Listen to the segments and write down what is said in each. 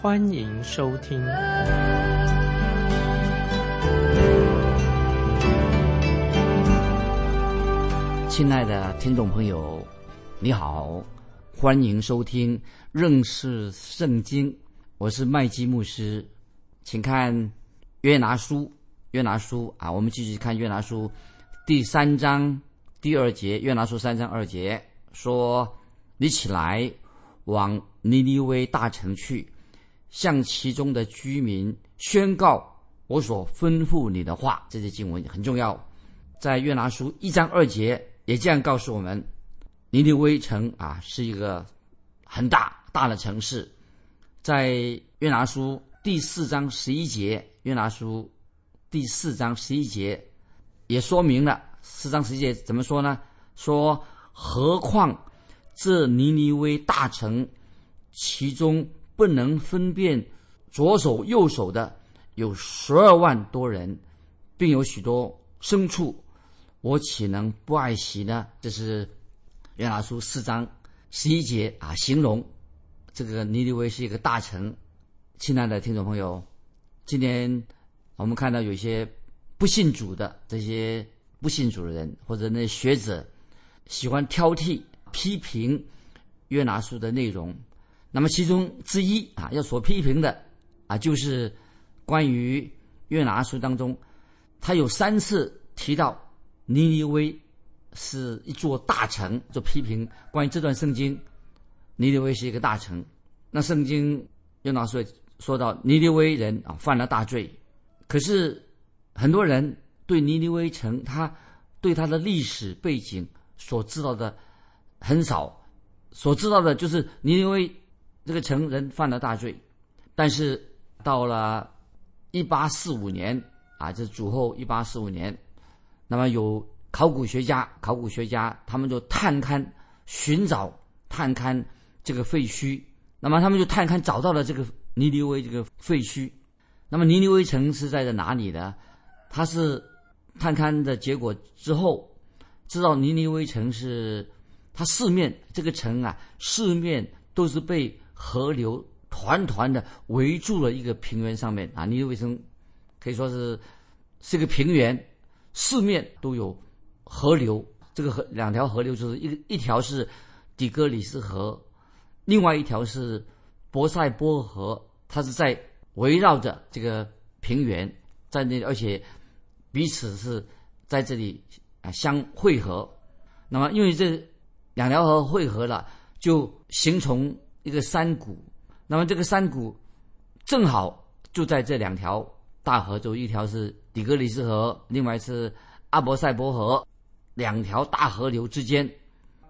欢迎收听。亲爱的听众朋友，你好，欢迎收听认识圣经。我是麦基牧师，请看约拿书。约拿书啊，我们继续看约拿书第三章第二节。约拿书三章二节说：“你起来，往尼尼微大城去，向其中的居民宣告我所吩咐你的话。”这些经文很重要，在约拿书一章二节。也这样告诉我们，尼尼微城啊是一个很大大的城市，在约拿书第四章十一节，约拿书第四章十一节也说明了四章十一节怎么说呢？说何况这尼尼微大城，其中不能分辨左手右手的有十二万多人，并有许多牲畜。我岂能不爱惜呢？这是约拿书四章十一节啊，形容这个尼尼微是一个大臣。亲爱的听众朋友，今天我们看到有些不信主的这些不信主的人，或者那学者喜欢挑剔、批评约拿书的内容。那么其中之一啊，要所批评的啊，就是关于约拿书当中，他有三次提到。尼尼微是一座大城，就批评关于这段圣经，尼尼微是一个大城。那圣经约拿书说到尼尼微人啊犯了大罪，可是很多人对尼尼微城，他对他的历史背景所知道的很少，所知道的就是尼尼微这个城人犯了大罪。但是到了一八四五年啊，这主后一八四五年。那么有考古学家，考古学家他们就探勘、寻找、探勘这个废墟。那么他们就探勘找到了这个尼尼微这个废墟。那么尼尼微城是在在哪里呢？他是探勘的结果之后，知道尼尼微城是它四面这个城啊，四面都是被河流团团的围住了一个平原上面啊。尼尼微城可以说是是个平原。四面都有河流，这个河两条河流就是一一条是底格里斯河，另外一条是博塞波河，它是在围绕着这个平原在那，而且彼此是在这里啊相汇合。那么因为这两条河汇合了，就形成一个山谷。那么这个山谷正好就在这两条。大河中一条是底格里斯河，另外是阿伯塞伯河，两条大河流之间，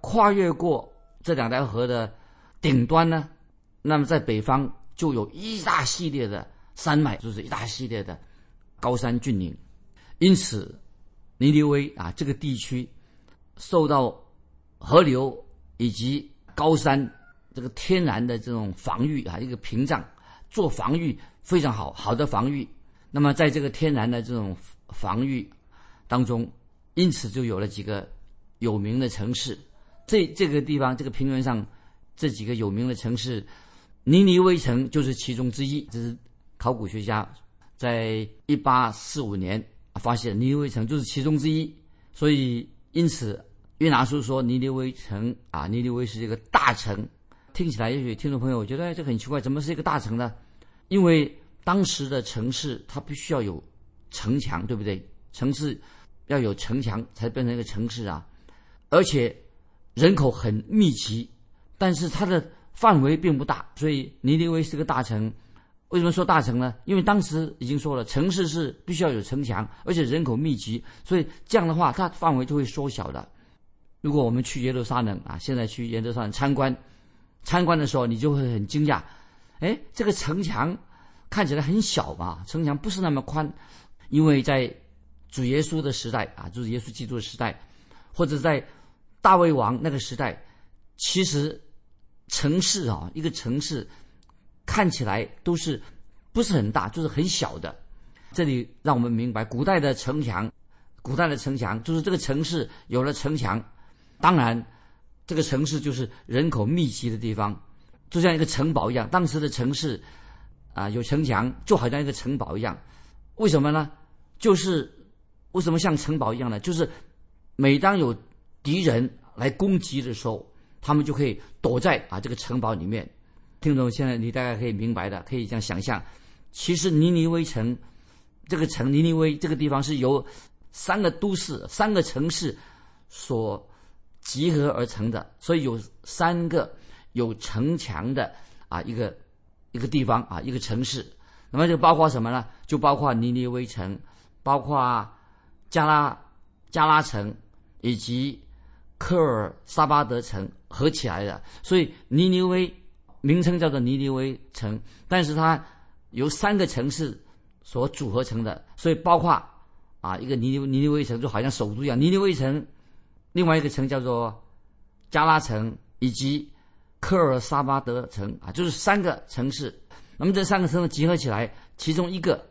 跨越过这两条河的顶端呢，那么在北方就有一大系列的山脉，就是一大系列的高山峻岭，因此尼尼微啊这个地区受到河流以及高山这个天然的这种防御啊一个屏障，做防御非常好，好的防御。那么，在这个天然的这种防御当中，因此就有了几个有名的城市。这这个地方，这个平原上这几个有名的城市，尼尼微城就是其中之一。这是考古学家在一八四五年发现尼尼微城就是其中之一。所以，因此约拿书说尼尼微城啊，尼尼微是一个大城。听起来，也许听众朋友觉得这很奇怪，怎么是一个大城呢？因为当时的城市，它必须要有城墙，对不对？城市要有城墙才变成一个城市啊！而且人口很密集，但是它的范围并不大。所以尼尼微是个大城。为什么说大城呢？因为当时已经说了，城市是必须要有城墙，而且人口密集，所以这样的话，它范围就会缩小的。如果我们去耶路撒冷啊，现在去耶路撒冷参观，参观的时候，你就会很惊讶，哎，这个城墙。看起来很小嘛，城墙不是那么宽，因为在主耶稣的时代啊，就是耶稣基督的时代，或者在大卫王那个时代，其实城市啊，一个城市看起来都是不是很大，就是很小的。这里让我们明白，古代的城墙，古代的城墙就是这个城市有了城墙，当然这个城市就是人口密集的地方，就像一个城堡一样。当时的城市啊，有城墙，就好像一个城堡一样。为什么呢？就是为什么像城堡一样呢？就是每当有敌人来攻击的时候，他们就可以躲在啊这个城堡里面。听众，现在你大概可以明白的，可以这样想象。其实尼尼微城。这个城尼尼微这个地方是由三个都市、三个城市所集合而成的，所以有三个有城墙的啊一个一个地方啊一个城市。那么就包括什么呢？就包括尼尼微城，包括加拉加拉城以及科尔萨巴德城合起来的。所以尼尼微名称叫做尼尼微城，但是它由三个城市。所组合成的，所以包括啊一个尼尼尼尼微城就好像首都一样，尼尼微城，另外一个城叫做加拉城以及科尔萨巴德城啊，就是三个城市。那么这三个城市集合起来，其中一个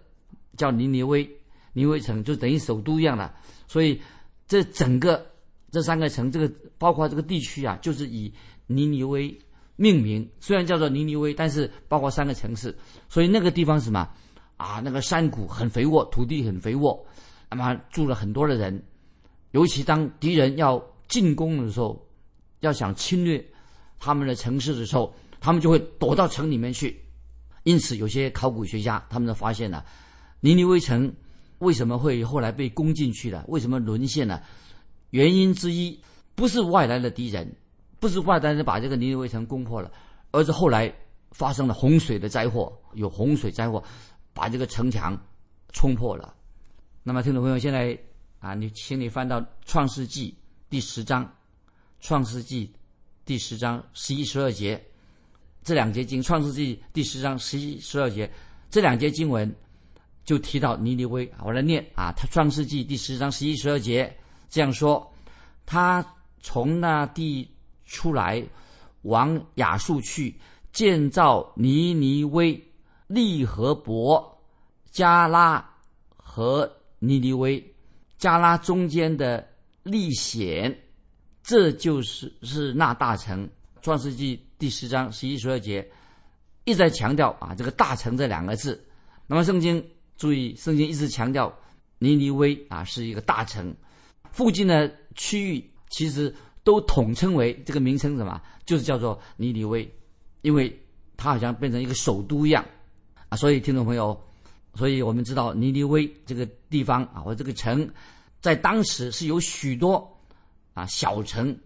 叫尼尼微尼尼微城，就等于首都一样的。所以这整个这三个城，这个包括这个地区啊，就是以尼尼微命名。虽然叫做尼尼微，但是包括三个城市，所以那个地方什么？啊，那个山谷很肥沃，土地很肥沃，那么住了很多的人。尤其当敌人要进攻的时候，要想侵略他们的城市的时候，他们就会躲到城里面去。因此，有些考古学家他们就发现了，尼尼微城为什么会后来被攻进去了？为什么沦陷了？原因之一不是外来的敌人，不是外来人把这个尼尼微城攻破了，而是后来发生了洪水的灾祸，有洪水灾祸。把这个城墙冲破了。那么，听众朋友，现在啊，你请你翻到《创世纪》第十章，《创世纪》第十章十一、十二节这两节经，《创世纪》第十章十一、十二节这两节经文就提到尼尼微。我来念啊，他《创世纪》第十章十一、十二节这样说：他从那地出来，往亚述去，建造尼尼微。利和伯、加拉和尼尼微，加拉中间的历险，这就是是那大城。创世纪第十章十一十二节一再强调啊，这个大城这两个字。那么圣经注意，圣经一直强调尼尼微啊是一个大城，附近的区域其实都统称为这个名称什么？就是叫做尼尼微，因为它好像变成一个首都一样。啊，所以听众朋友，所以我们知道尼尼微这个地方啊，或这个城，在当时是有许多啊小城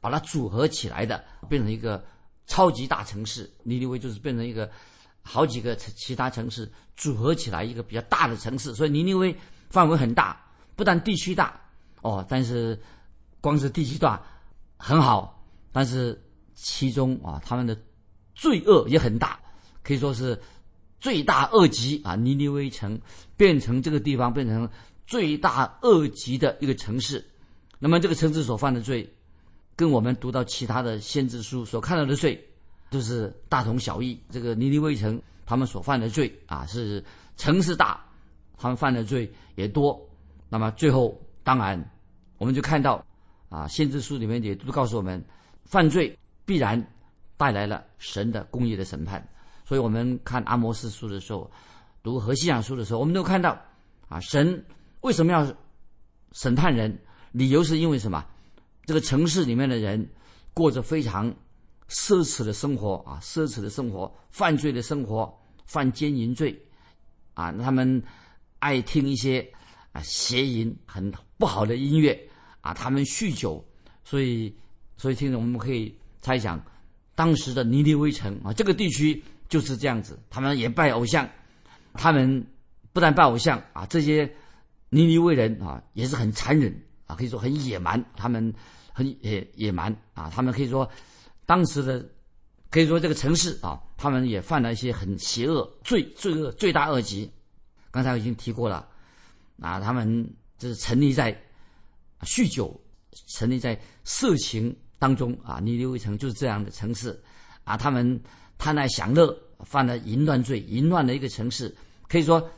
把它组合起来的，变成一个超级大城市。尼尼微就是变成一个好几个其他城市组合起来一个比较大的城市。所以尼尼微范围很大，不但地区大哦，但是光是地区大很好，但是其中啊他们的罪恶也很大，可以说是。罪大恶极啊！尼尼微城变成这个地方变成罪大恶极的一个城市，那么这个城市所犯的罪，跟我们读到其他的先知书所看到的罪，都是大同小异。这个尼尼微城他们所犯的罪啊，是城市大，他们犯的罪也多。那么最后，当然我们就看到啊，先知书里面也都告诉我们，犯罪必然带来了神的公义的审判。所以我们看阿摩斯书的时候，读何西雅书的时候，我们都看到，啊，神为什么要审判人？理由是因为什么？这个城市里面的人过着非常奢侈的生活啊，奢侈的生活，犯罪的生活，犯奸淫罪，啊，他们爱听一些啊邪淫很不好的音乐啊，他们酗酒，所以，所以听着我们可以猜想，当时的尼尼微城啊，这个地区。就是这样子，他们也拜偶像，他们不但拜偶像啊，这些尼尼微人啊也是很残忍啊，可以说很野蛮，他们很野野蛮啊，他们可以说当时的可以说这个城市啊，他们也犯了一些很邪恶、罪罪恶、罪大恶极。刚才我已经提过了，啊，他们就是沉溺在酗酒、沉溺在色情当中啊。尼尼微城就是这样的城市啊，他们贪爱享乐，犯了淫乱罪，淫乱的一个城市。可以说，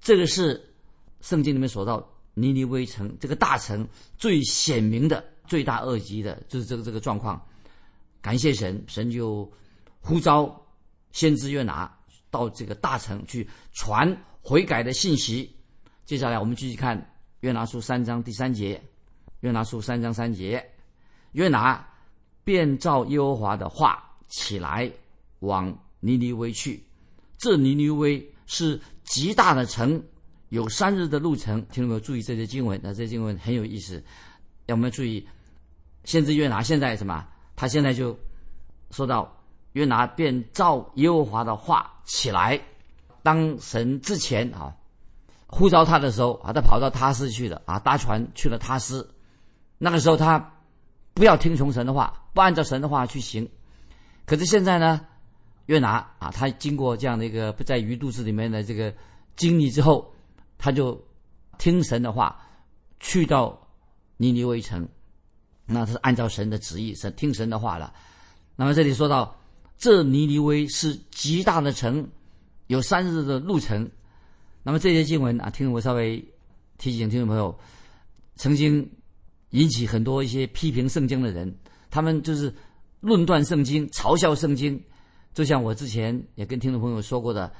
这个是圣经里面说到尼尼微城这个大城最显明的罪大恶极的，就是这个这个状况。感谢神，神就呼召先知约拿到这个大城去传悔改的信息。接下来我们继续看约拿书三章第三节。约拿书三章三节，约拿便照耶和华的话起来往尼尼微去。这尼尼微是极大的城，有三日的路程。听众朋友注意这些经文，那这些经文很有意思。要我们注意，先知约拿现在什么？他现在就说到约拿便照耶和华的话起来，当神之前啊呼召他的时候啊，他跑到他斯去了啊，搭船去了他斯。那个时候他不要听从神的话，不按照神的话去行。可是现在呢，约拿啊，他经过这样的一个不在鱼肚子里面的这个经历之后，他就听神的话，去到尼尼微城。那他是按照神的旨意，神听神的话了。那么这里说到，这尼尼微是极大的城，有三日的路程。那么这些经文啊，听我稍微提醒听众朋友，曾经引起很多一些批评圣经的人，他们就是论断圣经、嘲笑圣经。就像我之前也跟听众朋友说过的，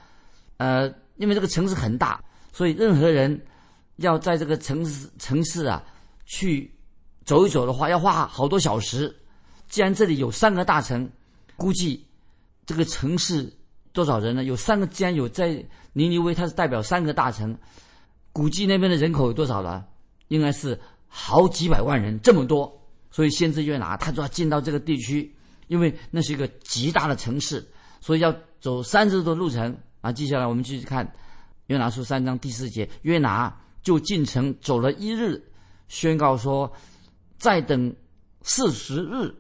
呃，因为这个城市很大，所以任何人要在这个城市城市啊去。走一走的话要花好多小时，既然这里有三个大城，估计这个城市多少人呢？有三个，既然有在尼尼微，它是代表三个大城，估计那边的人口有多少了？应该是好几百万人，这么多。所以先知约拿他就要进到这个地区，因为那是一个极大的城市，所以要走三十多路程啊。接下来我们继续看约拿书三章第四节，约拿就进城走了一日，宣告说。再等四十日，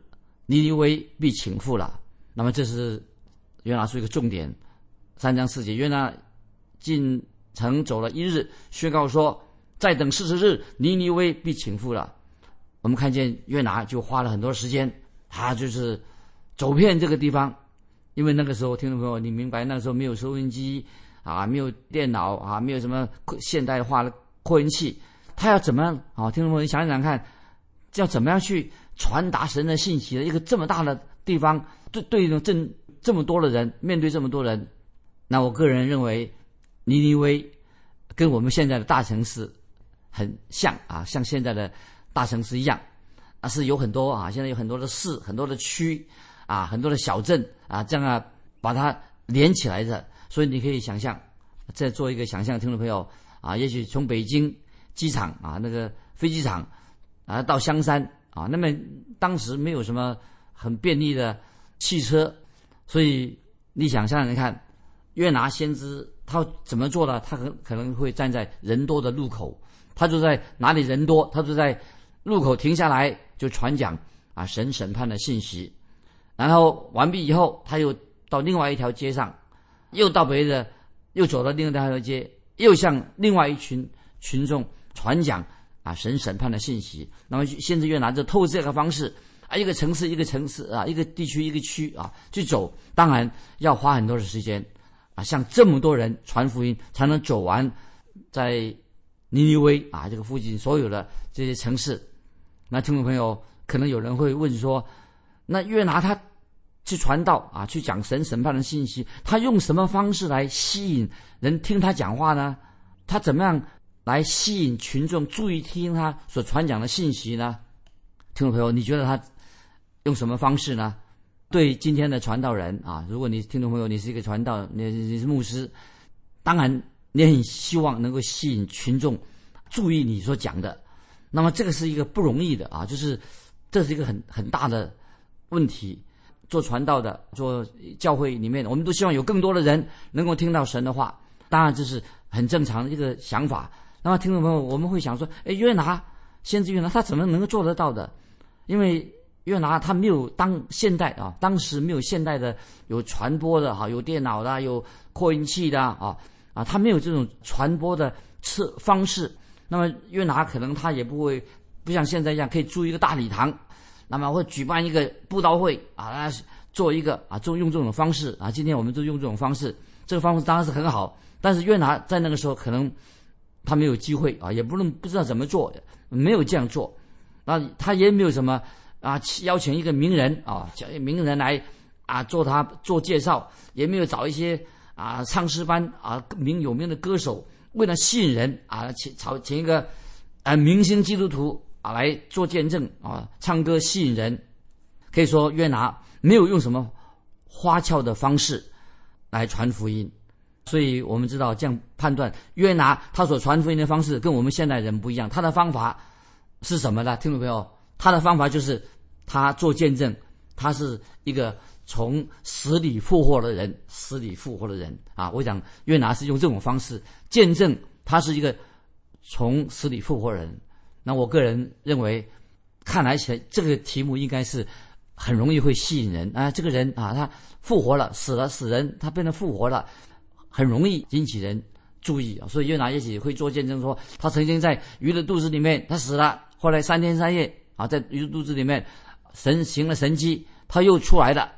尼尼微必倾覆了。那么这是约拿书一个重点，三章四节。约拿进城走了一日，宣告说：再等四十日，尼尼微必倾覆了。我们看见约拿就花了很多时间，他就是走遍这个地方，因为那个时候，听众朋友，你明白，那个时候没有收音机啊，没有电脑啊，没有什么现代化的扩音器，他要怎么样啊？听众朋友，你想想看。要怎么样去传达神的信息的一个这么大的地方，对对着这这么多的人，面对这么多人，那我个人认为，尼尼微跟我们现在的大城市很像啊，像现在的大城市一样，啊是有很多啊，现在有很多的市、很多的区啊、很多的小镇啊，这样啊把它连起来的。所以你可以想象，再做一个想象，听众朋友啊，也许从北京机场啊那个飞机场。啊，到香山啊，那么当时没有什么很便利的汽车，所以你想象，你看约拿先知他怎么做呢？他可可能会站在人多的路口，他就在哪里人多，他就在路口停下来就传讲啊神审判的信息，然后完毕以后，他又到另外一条街上，又到别的，又走到另外一条街，又向另外一群群众传讲。啊，神审判的信息，那么先知约拿就透过这个方式啊，一个城市一个城市啊，一个地区一个区啊去走，当然要花很多的时间啊，向这么多人传福音，才能走完在尼尼微啊这个附近所有的这些城市。那听众朋友可能有人会问说，那约拿他去传道啊，去讲神审判的信息，他用什么方式来吸引人听他讲话呢？他怎么样？来吸引群众注意听他所传讲的信息呢？听众朋友，你觉得他用什么方式呢？对今天的传道人啊，如果你听众朋友你是一个传道，你你是牧师，当然你很希望能够吸引群众注意你所讲的。那么这个是一个不容易的啊，就是这是一个很很大的问题。做传道的，做教会里面的，我们都希望有更多的人能够听到神的话。当然这是很正常的一个想法。那么，听众朋友，我们会想说：，哎，约拿先知约拿，他怎么能够做得到的？因为约拿他没有当现代啊，当时没有现代的有传播的哈，有电脑的，有扩音器的啊啊，他没有这种传播的次方式。那么约拿可能他也不会不像现在一样可以租一个大礼堂，那么会举办一个布道会啊，做一个啊，就用这种方式啊。今天我们就用这种方式，这个方式当然是很好。但是约拿在那个时候可能他没有机会啊，也不能不知道怎么做，没有这样做。那他也没有什么啊，邀请一个名人啊，叫名人来啊做他做介绍，也没有找一些啊唱诗班啊名有名的歌手。为了吸引人啊，请找请一个啊明星基督徒啊来做见证啊，唱歌吸引人。可以说约拿没有用什么花俏的方式来传福音，所以我们知道这样判断约拿他所传福音的方式跟我们现代人不一样。他的方法是什么呢？听懂没有，他的方法就是他做见证，他是一个。从死里复活的人，死里复活的人啊！我想约拿是用这种方式见证他是一个从死里复活人。那我个人认为，看来起这个题目应该是很容易会吸引人啊！这个人啊，他复活了，死了死人，他变得复活了，很容易引起人注意啊！所以约拿也许会做见证，说他曾经在鱼的肚子里面，他死了，后来三天三夜啊，在鱼肚子里面神行了神迹，他又出来了。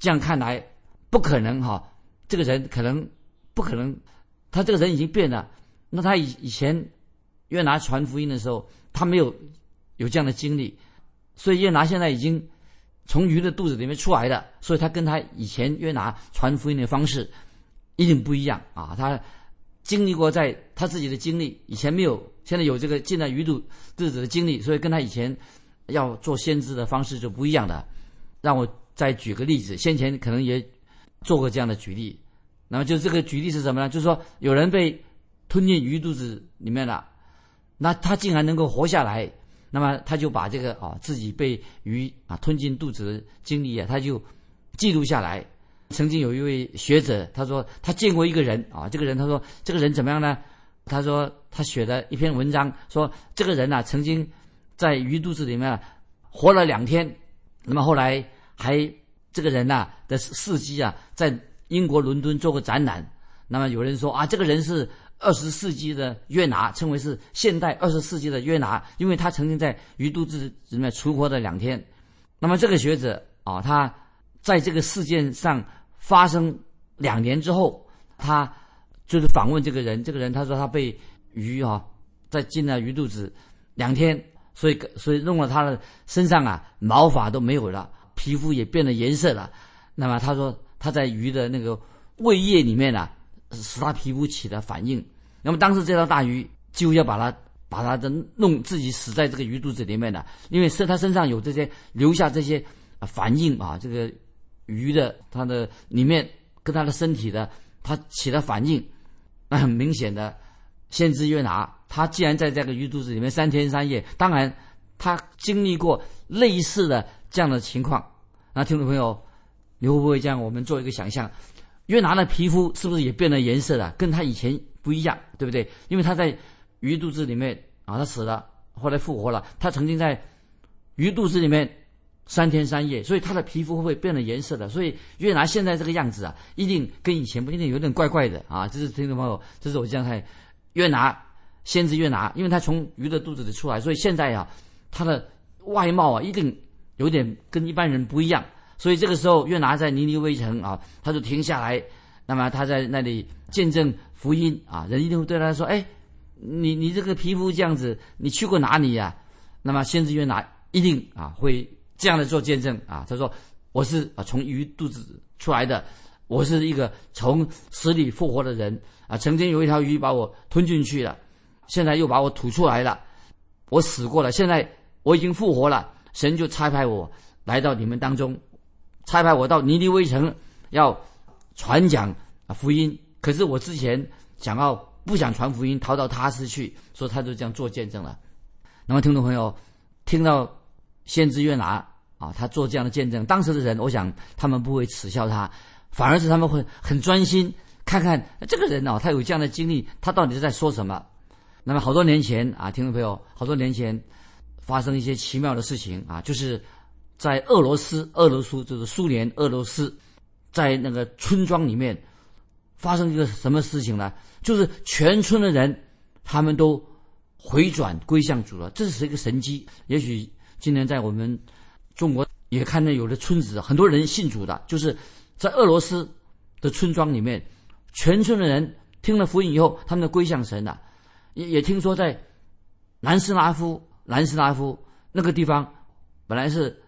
这样看来，不可能哈，这个人可能不可能，他这个人已经变了。那他以以前约拿传福音的时候，他没有有这样的经历，所以约拿现在已经从鱼的肚子里面出来了，所以他跟他以前约拿传福音的方式一定不一样啊。他经历过在他自己的经历，以前没有，现在有这个进了鱼肚肚子的经历，所以跟他以前要做先知的方式就不一样的，让我。再举个例子，先前可能也做过这样的举例，那么就这个举例是什么呢？就是说有人被吞进鱼肚子里面了，那他竟然能够活下来，那么他就把这个啊自己被鱼啊吞进肚子的经历啊，他就记录下来。曾经有一位学者，他说他见过一个人啊，这个人他说这个人怎么样呢？他说他写的一篇文章，说这个人呐曾经在鱼肚子里面活了两天，那么后来。还这个人呐的事迹啊，在英国伦敦做过展览。那么有人说啊，这个人是二十世纪的约拿，称为是现代二十世纪的约拿，因为他曾经在鱼肚子里面存活了两天。那么这个学者啊，他在这个事件上发生两年之后，他就是访问这个人。这个人他说他被鱼啊在进了鱼肚子两天，所以所以弄了他的身上啊毛发都没有了。皮肤也变了颜色了，那么他说他在鱼的那个胃液里面呢，使他皮肤起了反应。那么当时这条大鱼就要把它把它的弄自己死在这个鱼肚子里面了，因为身它身上有这些留下这些反应啊，这个鱼的它的里面跟它的身体的它起了反应，那很明显的，先知约拿他既然在这个鱼肚子里面三天三夜，当然他经历过类似的。这样的情况，那听众朋友，你会不会这样？我们做一个想象，约拿的皮肤是不是也变了颜色了？跟他以前不一样，对不对？因为他在鱼肚子里面啊，他死了，后来复活了。他曾经在鱼肚子里面三天三夜，所以他的皮肤会不会变了颜色的。所以约拿现在这个样子啊，一定跟以前不一定有点怪怪的啊。这是听众朋友，这是我这样看约拿先知约拿，因为他从鱼的肚子里出来，所以现在呀，他的外貌啊，一定。有点跟一般人不一样，所以这个时候约拿在尼尼微城啊，他就停下来，那么他在那里见证福音啊，人一定会对他说：“哎，你你这个皮肤这样子，你去过哪里呀？”那么先知约拿一定啊会这样的做见证啊，他说：“我是啊从鱼肚子出来的，我是一个从死里复活的人啊，曾经有一条鱼把我吞进去了，现在又把我吐出来了，我死过了，现在我已经复活了。”神就差派我来到你们当中，差派我到尼尼微城，要传讲啊福音。可是我之前想要不想传福音，逃到他斯去，所以他就这样做见证了。那么听众朋友听到先知约拿啊，他做这样的见证，当时的人，我想他们不会耻笑他，反而是他们会很专心看看这个人哦，他有这样的经历，他到底是在说什么。那么好多年前啊，听众朋友，好多年前。发生一些奇妙的事情啊，就是在俄罗斯，俄罗斯就是苏联俄罗斯，在那个村庄里面发生一个什么事情呢？就是全村的人他们都回转归向主了，这是一个神迹。也许今天在我们中国也看到有的村子很多人信主的，就是在俄罗斯的村庄里面，全村的人听了福音以后，他们都归向神了。也也听说在南斯拉夫，南斯拉夫那个地方本来是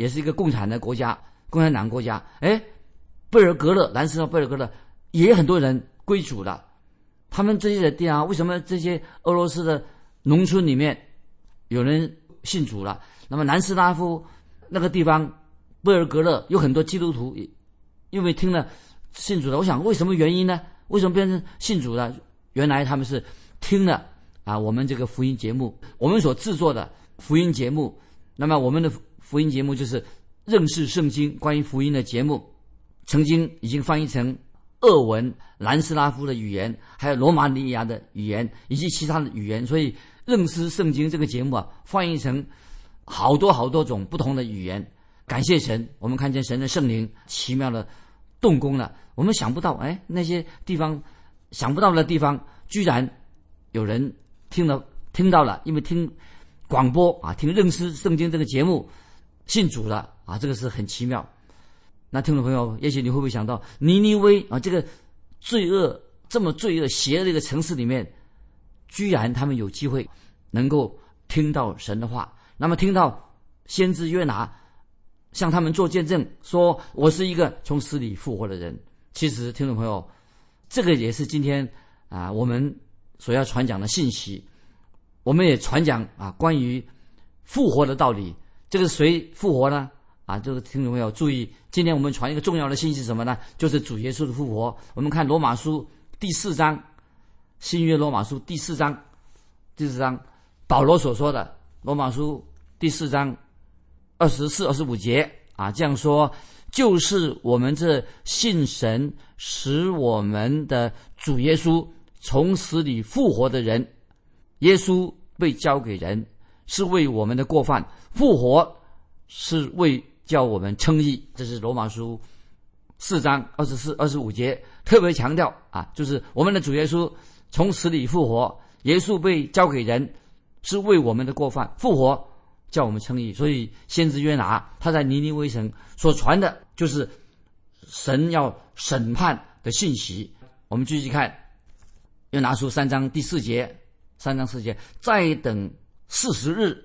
也是一个共产的国家，共产党国家。哎，贝尔格勒，南斯拉贝尔格勒也很多人归主了。他们这些地方，为什么这些俄罗斯的农村里面有人信主了？那么南斯拉夫那个地方贝尔格勒有很多基督徒，因为听了信主了。我想为什么原因呢？为什么变成信主了？原来他们是。听了啊，我们这个福音节目，我们所制作的福音节目，那么我们的福音节目就是认识圣经关于福音的节目，曾经已经翻译成俄文、南斯拉夫的语言，还有罗马尼亚的语言以及其他的语言，所以认识圣经这个节目啊，翻译成好多好多种不同的语言。感谢神，我们看见神的圣灵奇妙的动工了。我们想不到，哎，那些地方想不到的地方，居然。有人听了听到了，因为听广播啊，听认识圣经这个节目，信主了啊，这个是很奇妙。那听众朋友，也许你会不会想到尼尼微啊，这个罪恶这么罪恶邪恶的一个城市里面，居然他们有机会能够听到神的话，那么听到先知约拿向他们做见证，说我是一个从死里复活的人。其实，听众朋友，这个也是今天啊，我们。所要传讲的信息，我们也传讲啊，关于复活的道理。这个谁复活呢？啊，这个听众朋友注意，今天我们传一个重要的信息什么呢？就是主耶稣的复活。我们看罗马书第四章，新约罗马书第四章，第四章保罗所说的罗马书第四章二十四、二十五节啊，这样说，就是我们这信神使我们的主耶稣。从死里复活的人，耶稣被交给人，是为我们的过犯；复活是为叫我们称义。这是罗马书四章二十四、二十五节特别强调啊，就是我们的主耶稣从死里复活，耶稣被交给人，是为我们的过犯；复活叫我们称义。所以先知约拿他在尼尼微城所传的，就是神要审判的信息。我们继续看。又拿出三章第四节，三章四节，再等四十日，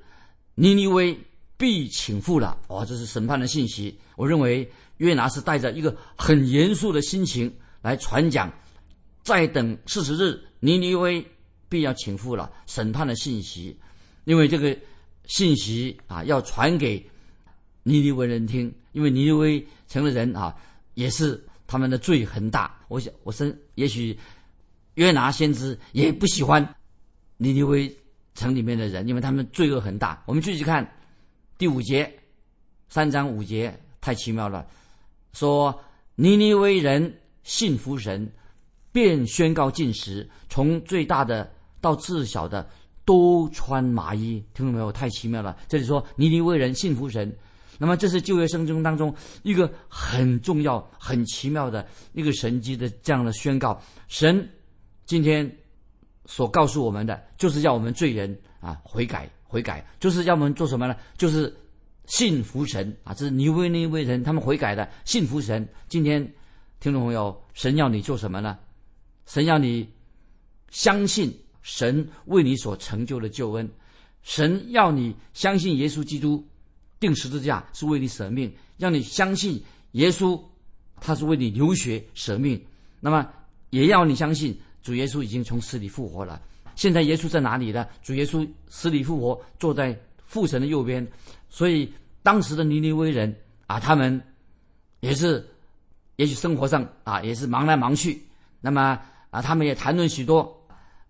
尼尼微必请复了。哇，这是审判的信息。我认为约拿是带着一个很严肃的心情来传讲。再等四十日，尼尼微必要请复了，审判的信息。因为这个信息啊，要传给尼尼微人听。因为尼尼微城的人啊，也是他们的罪很大。我想，我生也许。约拿先知也不喜欢尼尼微城里面的人，因为他们罪恶很大。我们继续看第五节，三章五节太奇妙了。说尼尼微人信服神，便宣告禁食，从最大的到至小的都穿麻衣。听到没有？太奇妙了。这里说尼尼微人信服神，那么这是旧约圣经当中一个很重要、很奇妙的一个神迹的这样的宣告。神。今天所告诉我们的，就是要我们罪人啊悔改悔改，就是要我们做什么呢？就是信服神啊！这是尼威尼威人他们悔改的，信服神。今天听众朋友，神要你做什么呢？神要你相信神为你所成就的救恩，神要你相信耶稣基督定十字架是为你舍命，让你相信耶稣他是为你流血舍命，那么也要你相信。主耶稣已经从死里复活了，现在耶稣在哪里呢？主耶稣死里复活，坐在父神的右边。所以当时的尼尼微人啊，他们也是，也许生活上啊也是忙来忙去。那么啊，他们也谈论许多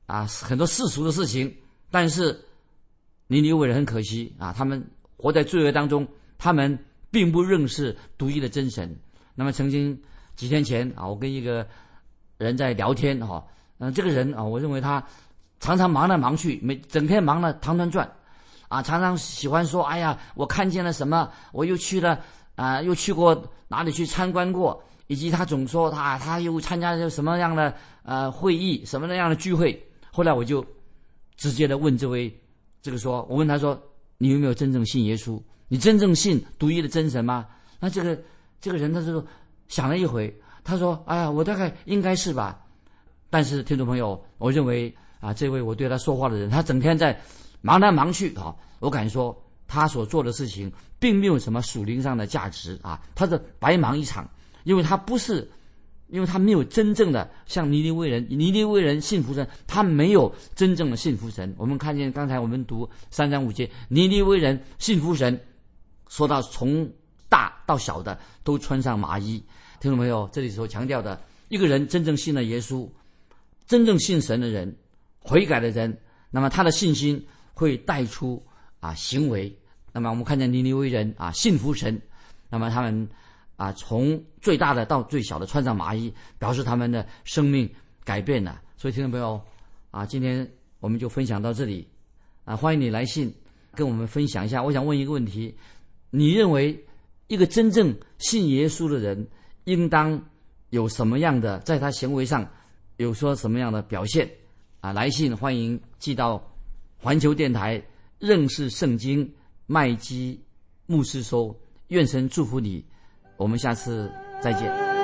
啊很多世俗的事情。但是尼尼微人很可惜啊，他们活在罪恶当中，他们并不认识独一的真神。那么曾经几天前啊，我跟一个人在聊天哈。嗯，这个人啊，我认为他常常忙来忙去，每整天忙得团团转，啊，常常喜欢说：“哎呀，我看见了什么？我又去了啊，又去过哪里去参观过？”以及他总说他他又参加什么样的呃会议，什么那样的聚会。后来我就直接的问这位这个说，我问他说：“你有没有真正信耶稣？你真正信独一的真神吗？”那这个这个人他就想了一回，他说：“哎呀，我大概应该是吧。”但是听众朋友，我认为啊，这位我对他说话的人，他整天在忙来忙去啊，我敢说他所做的事情并没有什么属灵上的价值啊，他是白忙一场。因为他不是，因为他没有真正的像尼尼微人，尼尼微人信服神，他没有真正的信服神。我们看见刚才我们读三章五节，尼尼微人信服神，说到从大到小的都穿上麻衣，听懂没有？这里所强调的，一个人真正信了耶稣，真正信神的人，悔改的人，那么他的信心会带出啊行为。那么我们看见尼尼微人啊信服神，那么他们。啊，从最大的到最小的穿上麻衣，表示他们的生命改变了。所以，听众朋友，啊，今天我们就分享到这里。啊，欢迎你来信跟我们分享一下。我想问一个问题：你认为一个真正信耶稣的人，应当有什么样的，在他行为上有说什么样的表现？啊，来信欢迎寄到环球电台认识圣经麦基牧师收。愿神祝福你。我们下次再见。